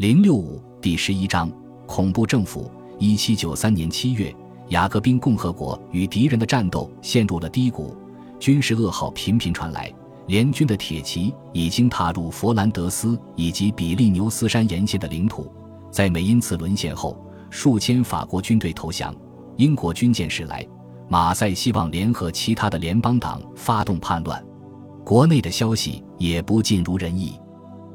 零六五第十一章恐怖政府。一七九三年七月，雅各宾共和国与敌人的战斗陷入了低谷，军事噩耗频频传来。联军的铁骑已经踏入佛兰德斯以及比利牛斯山沿线的领土。在美因茨沦陷后，数千法国军队投降。英国军舰驶来，马赛希望联合其他的联邦党发动叛乱。国内的消息也不尽如人意。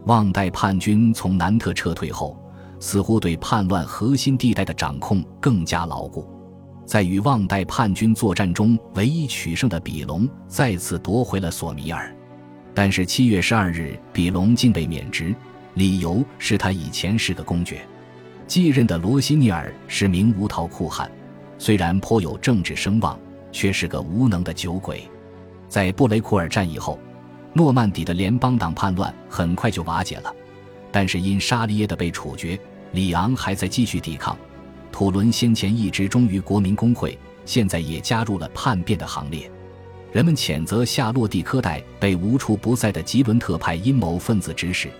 旺代叛军从南特撤退后，似乎对叛乱核心地带的掌控更加牢固。在与旺代叛军作战中唯一取胜的比隆再次夺回了索米尔，但是七月十二日，比隆竟被免职，理由是他以前是个公爵。继任的罗西尼尔是名无逃酷汉，虽然颇有政治声望，却是个无能的酒鬼。在布雷库尔战役后。诺曼底的联邦党叛乱很快就瓦解了，但是因沙利耶的被处决，里昂还在继续抵抗。土伦先前一直忠于国民工会，现在也加入了叛变的行列。人们谴责夏洛蒂科代被无处不在的吉伦特派阴谋分子指使。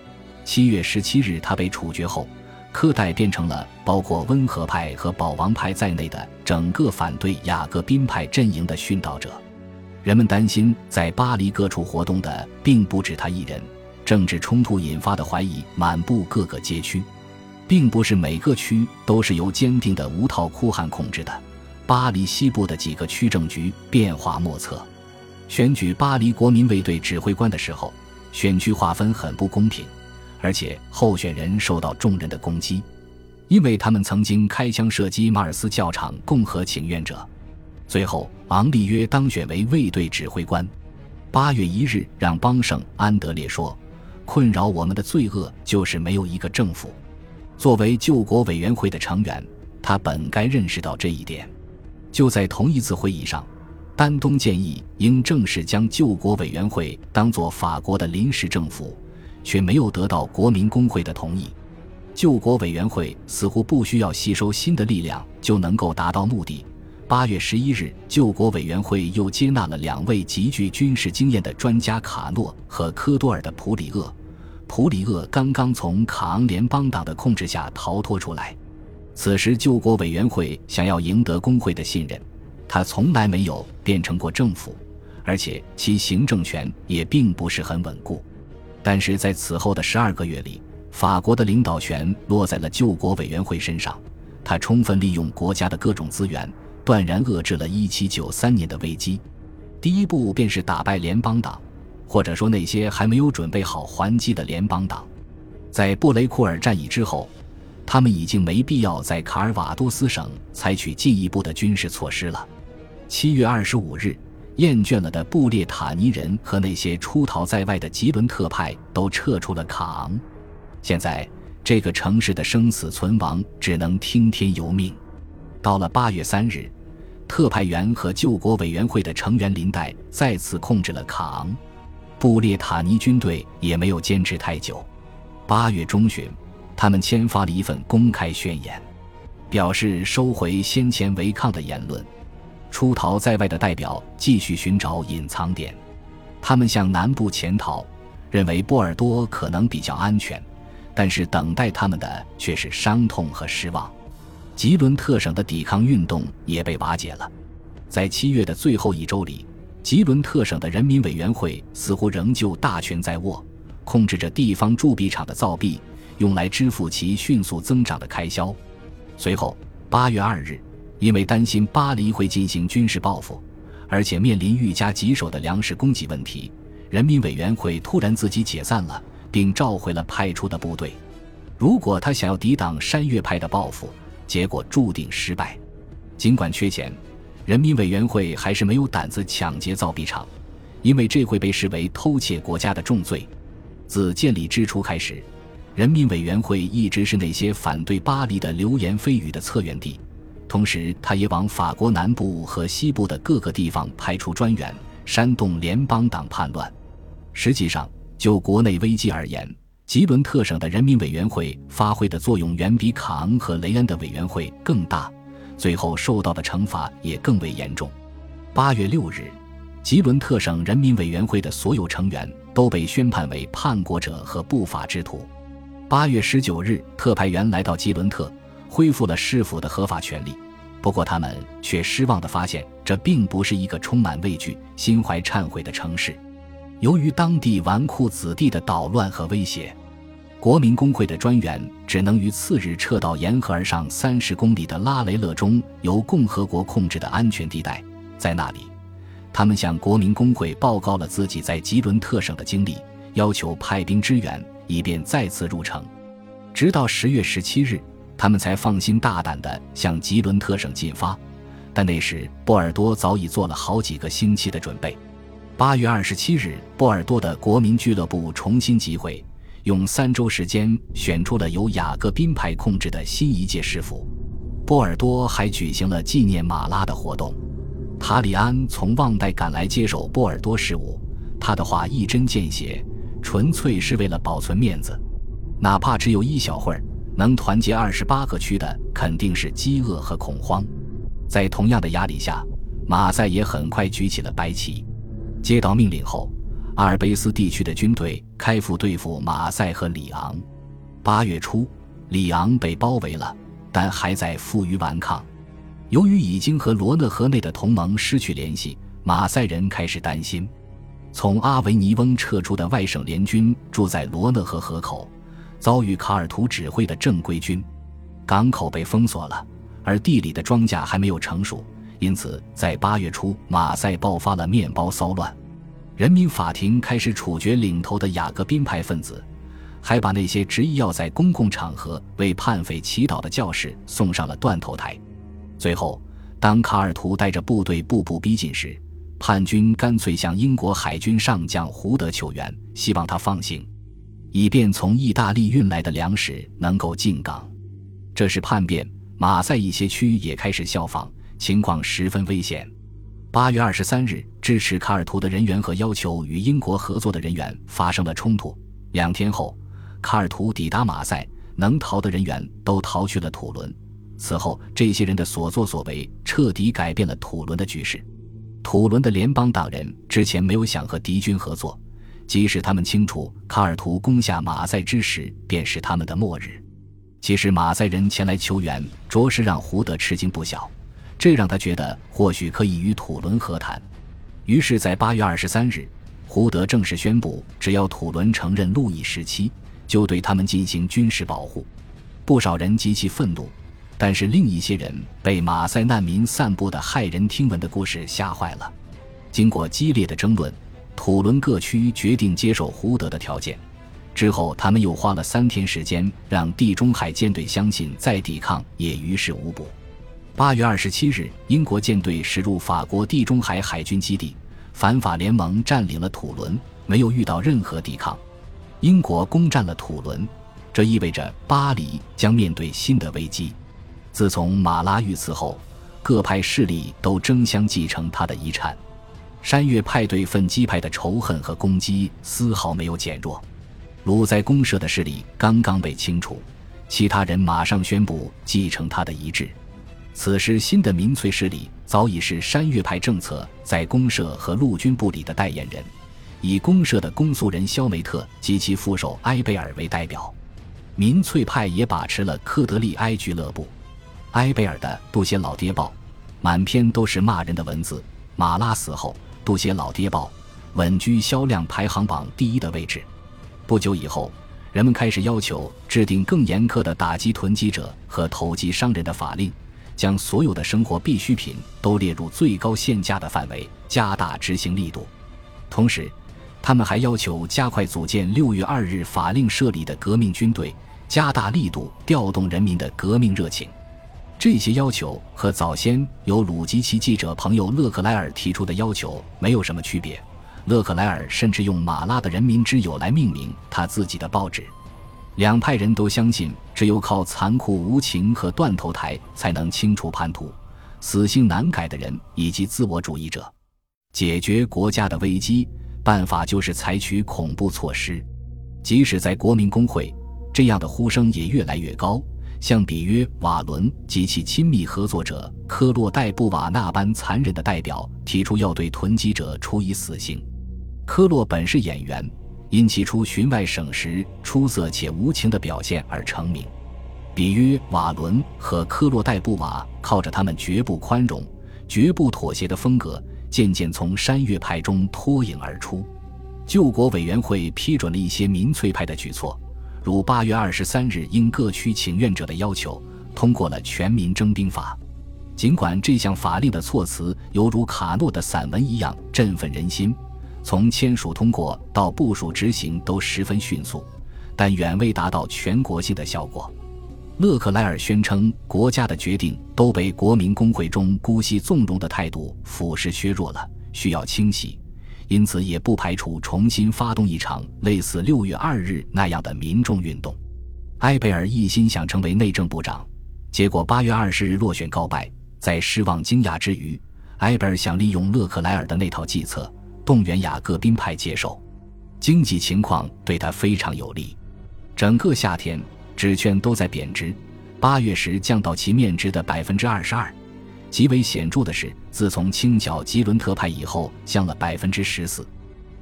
七月十七日，他被处决后，科代变成了包括温和派和保王派在内的整个反对雅各宾派阵营的殉道者。人们担心，在巴黎各处活动的并不止他一人。政治冲突引发的怀疑满布各个街区，并不是每个区都是由坚定的无套酷汉控制的。巴黎西部的几个区政局变化莫测。选举巴黎国民卫队指挥官的时候，选区划分很不公平，而且候选人受到众人的攻击，因为他们曾经开枪射击马尔斯教场共和请愿者。最后，昂利约当选为卫队指挥官。八月一日，让邦圣安德烈说：“困扰我们的罪恶就是没有一个政府。”作为救国委员会的成员，他本该认识到这一点。就在同一次会议上，丹东建议应正式将救国委员会当作法国的临时政府，却没有得到国民工会的同意。救国委员会似乎不需要吸收新的力量就能够达到目的。八月十一日，救国委员会又接纳了两位极具军事经验的专家卡诺和科多尔的普里厄。普里厄刚刚从卡昂联邦党的控制下逃脱出来。此时，救国委员会想要赢得工会的信任，他从来没有变成过政府，而且其行政权也并不是很稳固。但是在此后的十二个月里，法国的领导权落在了救国委员会身上，他充分利用国家的各种资源。断然遏制了1793年的危机，第一步便是打败联邦党，或者说那些还没有准备好还击的联邦党。在布雷库尔战役之后，他们已经没必要在卡尔瓦多斯省采取进一步的军事措施了。七月二十五日，厌倦了的布列塔尼人和那些出逃在外的吉伦特派都撤出了卡昂，现在这个城市的生死存亡只能听天由命。到了八月三日。特派员和救国委员会的成员林黛再次控制了卡昂，布列塔尼军队也没有坚持太久。八月中旬，他们签发了一份公开宣言，表示收回先前违抗的言论。出逃在外的代表继续寻找隐藏点，他们向南部潜逃，认为波尔多可能比较安全，但是等待他们的却是伤痛和失望。吉伦特省的抵抗运动也被瓦解了。在七月的最后一周里，吉伦特省的人民委员会似乎仍旧大权在握，控制着地方铸币厂的造币，用来支付其迅速增长的开销。随后，八月二日，因为担心巴黎会进行军事报复，而且面临愈加棘手的粮食供给问题，人民委员会突然自己解散了，并召回了派出的部队。如果他想要抵挡山岳派的报复，结果注定失败。尽管缺钱，人民委员会还是没有胆子抢劫造币厂，因为这会被视为偷窃国家的重罪。自建立之初开始，人民委员会一直是那些反对巴黎的流言蜚语的策源地。同时，他也往法国南部和西部的各个地方派出专员，煽动联邦党叛乱。实际上，就国内危机而言，吉伦特省的人民委员会发挥的作用远比卡昂和雷恩的委员会更大，最后受到的惩罚也更为严重。八月六日，吉伦特省人民委员会的所有成员都被宣判为叛国者和不法之徒。八月十九日，特派员来到吉伦特，恢复了市府的合法权利。不过，他们却失望地发现，这并不是一个充满畏惧、心怀忏悔的城市。由于当地纨绔子弟的捣乱和威胁，国民工会的专员只能于次日撤到沿河而上三十公里的拉雷勒中由共和国控制的安全地带。在那里，他们向国民工会报告了自己在吉伦特省的经历，要求派兵支援。以便再次入城，直到十月十七日，他们才放心大胆地向吉伦特省进发。但那时波尔多早已做了好几个星期的准备。八月二十七日，波尔多的国民俱乐部重新集会，用三周时间选出了由雅各宾派控制的新一届市府。波尔多还举行了纪念马拉的活动。塔里安从旺代赶来接手波尔多事务，他的话一针见血。纯粹是为了保存面子，哪怕只有一小会儿，能团结二十八个区的肯定是饥饿和恐慌。在同样的压力下，马赛也很快举起了白旗。接到命令后，阿尔卑斯地区的军队开赴对付马赛和里昂。八月初，里昂被包围了，但还在负隅顽抗。由于已经和罗讷河内的同盟失去联系，马赛人开始担心。从阿维尼翁撤出的外省联军住在罗讷河河口，遭遇卡尔图指挥的正规军，港口被封锁了，而地里的庄稼还没有成熟，因此在八月初，马赛爆发了面包骚乱。人民法庭开始处决领头的雅各宾派分子，还把那些执意要在公共场合为叛匪祈祷的教士送上了断头台。最后，当卡尔图带着部队步步逼近时，叛军干脆向英国海军上将胡德求援，希望他放行，以便从意大利运来的粮食能够进港。这是叛变，马赛一些区也开始效仿，情况十分危险。八月二十三日，支持卡尔图的人员和要求与英国合作的人员发生了冲突。两天后，卡尔图抵达马赛，能逃的人员都逃去了土伦。此后，这些人的所作所为彻底改变了土伦的局势。土伦的联邦党人之前没有想和敌军合作，即使他们清楚卡尔图攻下马赛之时便是他们的末日。其实马赛人前来求援，着实让胡德吃惊不小，这让他觉得或许可以与土伦和谈。于是，在八月二十三日，胡德正式宣布，只要土伦承认路易十七，就对他们进行军事保护。不少人极其愤怒。但是另一些人被马赛难民散布的骇人听闻的故事吓坏了。经过激烈的争论，土伦各区决定接受胡德的条件。之后，他们又花了三天时间让地中海舰队相信再抵抗也于事无补。八月二十七日，英国舰队驶入法国地中海海军基地，反法联盟占领了土伦，没有遇到任何抵抗。英国攻占了土伦，这意味着巴黎将面对新的危机。自从马拉遇刺后，各派势力都争相继承他的遗产。山岳派对奋击派的仇恨和攻击丝毫没有减弱。鲁在公社的势力刚刚被清除，其他人马上宣布继承他的遗志。此时，新的民粹势力早已是山岳派政策在公社和陆军部里的代言人，以公社的公诉人肖梅特及其副手埃贝尔为代表。民粹派也把持了科德利埃俱乐部。埃贝尔的《杜歇老爹报》，满篇都是骂人的文字。马拉死后，《杜歇老爹报》稳居销量排行榜第一的位置。不久以后，人们开始要求制定更严苛的打击囤积者和投机商人的法令，将所有的生活必需品都列入最高限价的范围，加大执行力度。同时，他们还要求加快组建六月二日法令设立的革命军队，加大力度调动人民的革命热情。这些要求和早先由鲁吉奇记者朋友勒克莱尔提出的要求没有什么区别。勒克莱尔甚至用马拉的人民之友来命名他自己的报纸。两派人都相信，只有靠残酷无情和断头台才能清除叛徒、死性难改的人以及自我主义者。解决国家的危机办法就是采取恐怖措施。即使在国民工会，这样的呼声也越来越高。像比约瓦伦及其亲密合作者科洛戴布瓦那般残忍的代表提出要对囤积者处以死刑。科洛本是演员，因其出巡外省时出色且无情的表现而成名。比约瓦伦和科洛代布瓦靠着他们绝不宽容、绝不妥协的风格，渐渐从山岳派中脱颖而出。救国委员会批准了一些民粹派的举措，如八月二十三日应各区请愿者的要求，通过了全民征兵法。尽管这项法令的措辞犹如卡诺的散文一样振奋人心，从签署通过到部署执行都十分迅速，但远未达到全国性的效果。勒克莱尔宣称，国家的决定都被国民工会中姑息纵容的态度腐蚀削弱了，需要清洗，因此也不排除重新发动一场类似六月二日那样的民众运动。埃贝尔一心想成为内政部长，结果八月二十日落选告败。在失望惊讶之余，埃贝尔想利用勒克莱尔的那套计策，动员雅各宾派接受。经济情况对他非常有利，整个夏天。纸券都在贬值，八月时降到其面值的百分之二十二。极为显著的是，自从清剿吉伦特派以后，降了百分之十四。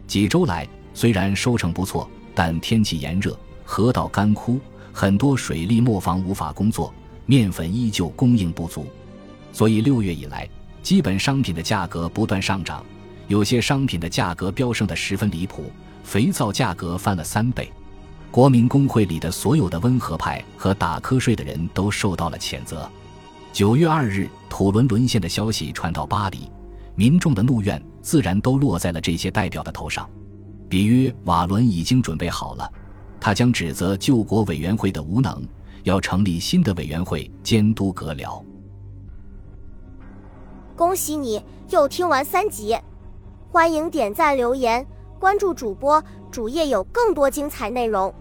几周来，虽然收成不错，但天气炎热，河道干枯，很多水利磨坊无法工作，面粉依旧供应不足。所以六月以来，基本商品的价格不断上涨，有些商品的价格飙升得十分离谱，肥皂价格翻了三倍。国民工会里的所有的温和派和打瞌睡的人都受到了谴责。九月二日，土伦沦陷的消息传到巴黎，民众的怒怨自然都落在了这些代表的头上。比约瓦伦已经准备好了，他将指责救国委员会的无能，要成立新的委员会监督阁僚。恭喜你又听完三集，欢迎点赞、留言、关注主播，主页有更多精彩内容。